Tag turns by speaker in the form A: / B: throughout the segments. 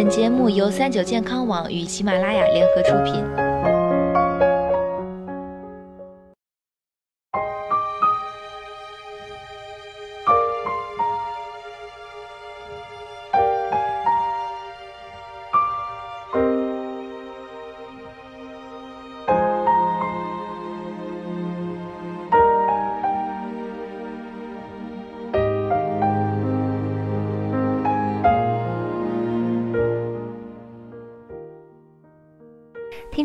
A: 本节目由三九健康网与喜马拉雅联合出品。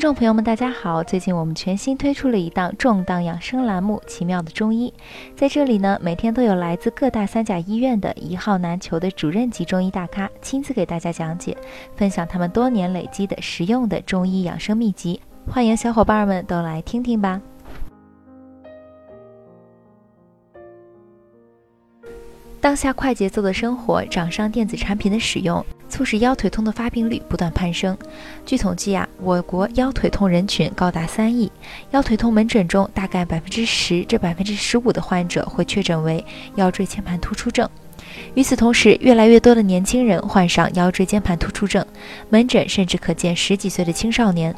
A: 众朋友们，大家好！最近我们全新推出了一档重档养生栏目《奇妙的中医》。在这里呢，每天都有来自各大三甲医院的一号难求的主任级中医大咖亲自给大家讲解，分享他们多年累积的实用的中医养生秘籍。欢迎小伙伴们都来听听吧！当下快节奏的生活，掌上电子产品的使用，促使腰腿痛的发病率不断攀升。据统计啊，我国腰腿痛人群高达三亿，腰腿痛门诊中大概百分之十至百分之十五的患者会确诊为腰椎间盘突出症。与此同时，越来越多的年轻人患上腰椎间盘突出症，门诊甚至可见十几岁的青少年。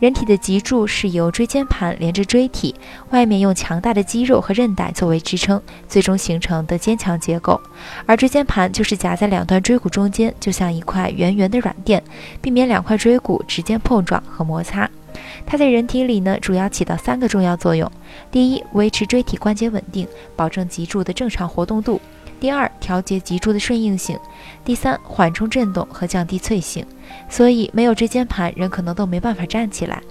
A: 人体的脊柱是由椎间盘连着椎体，外面用强大的肌肉和韧带作为支撑，最终形成的坚强结构。而椎间盘就是夹在两段椎骨中间，就像一块圆圆的软垫，避免两块椎骨直接碰撞和摩擦。它在人体里呢，主要起到三个重要作用：第一，维持椎体关节稳定，保证脊柱的正常活动度。第二，调节脊柱的顺应性；第三，缓冲震动和降低脆性。所以，没有椎间盘，人可能都没办法站起来。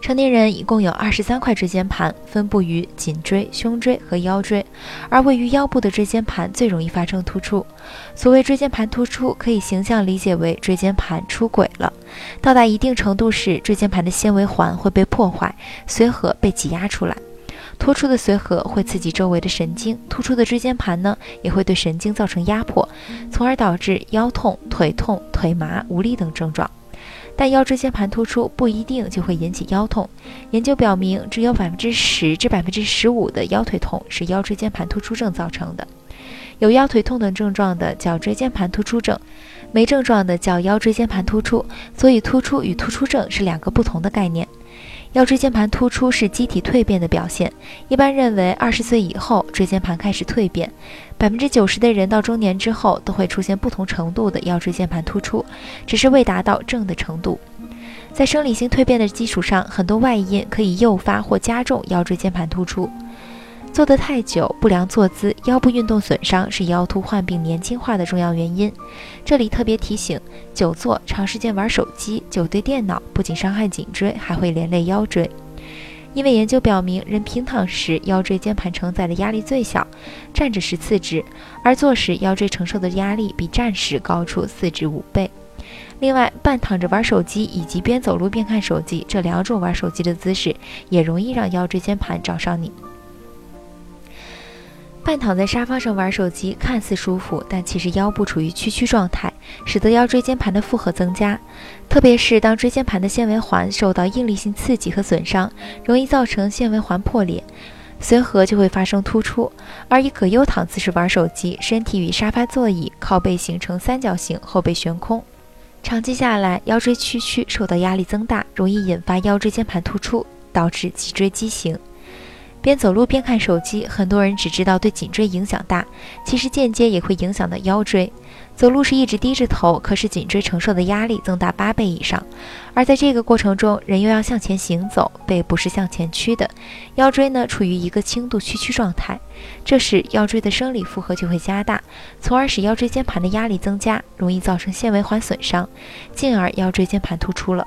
A: 成年人一共有二十三块椎间盘，分布于颈椎、胸椎和腰椎，而位于腰部的椎间盘最容易发生突出。所谓椎间盘突出，可以形象理解为椎间盘出轨了。到达一定程度时，椎间盘的纤维环会被破坏，髓核被挤压出来。突出的髓核会刺激周围的神经，突出的椎间盘呢也会对神经造成压迫，从而导致腰痛、腿痛、腿麻、无力等症状。但腰椎间盘突出不一定就会引起腰痛。研究表明，只有百分之十至百分之十五的腰腿痛是腰椎间盘突出症造成的。有腰腿痛等症状的叫椎间盘突出症，没症状的叫腰椎间盘突出。所以，突出与突出症是两个不同的概念。腰椎间盘突出是机体蜕变的表现，一般认为二十岁以后椎间盘开始蜕变。百分之九十的人到中年之后都会出现不同程度的腰椎间盘突出，只是未达到正的程度。在生理性蜕变的基础上，很多外因可以诱发或加重腰椎间盘突出。坐得太久、不良坐姿、腰部运动损伤是腰突患病年轻化的重要原因。这里特别提醒：久坐、长时间玩手机、久对电脑，不仅伤害颈椎，还会连累腰椎。因为研究表明，人平躺时腰椎间盘承载的压力最小，站着时次之；而坐时腰椎承受的压力比站时高出四至五倍。另外，半躺着玩手机以及边走路边看手机这两种玩手机的姿势，也容易让腰椎间盘找上你。半躺在沙发上玩手机，看似舒服，但其实腰部处于屈曲状态，使得腰椎间盘的负荷增加。特别是当椎间盘的纤维环受到应力性刺激和损伤，容易造成纤维环破裂，随和就会发生突出。而以葛优躺姿势玩手机，身体与沙发座椅靠背形成三角形，后背悬空，长期下来腰椎屈曲，受到压力增大，容易引发腰椎间盘突出，导致脊椎畸形。边走路边看手机，很多人只知道对颈椎影响大，其实间接也会影响到腰椎。走路时一直低着头，可是颈椎承受的压力增大八倍以上。而在这个过程中，人又要向前行走，背部是向前屈的，腰椎呢处于一个轻度屈曲状态，这时腰椎的生理负荷就会加大，从而使腰椎间盘的压力增加，容易造成纤维环损伤，进而腰椎间盘突出了。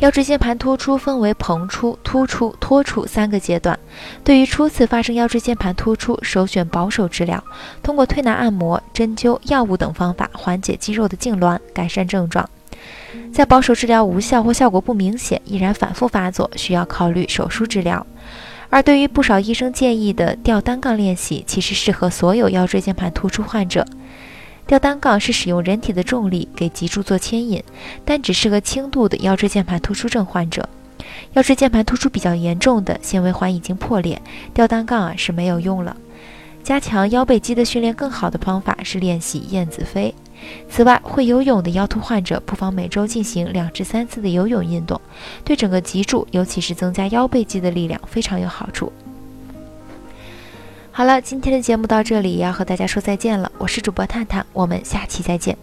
A: 腰椎间盘突出分为膨出、突出、脱出三个阶段。对于初次发生腰椎间盘突出，首选保守治疗，通过推拿、按摩、针灸、药物等方法缓解肌肉的痉挛，改善症状。在保守治疗无效或效果不明显，依然反复发作，需要考虑手术治疗。而对于不少医生建议的吊单杠练习，其实适合所有腰椎间盘突出患者。吊单杠是使用人体的重力给脊柱做牵引，但只适合轻度的腰椎间盘突出症患者。腰椎间盘突出比较严重的纤维环已经破裂，吊单杠啊是没有用了。加强腰背肌的训练更好的方法是练习燕子飞。此外，会游泳的腰突患者不妨每周进行两至三次的游泳运动，对整个脊柱，尤其是增加腰背肌的力量非常有好处。好了，今天的节目到这里要和大家说再见了，我是主播探探，我们下期再见。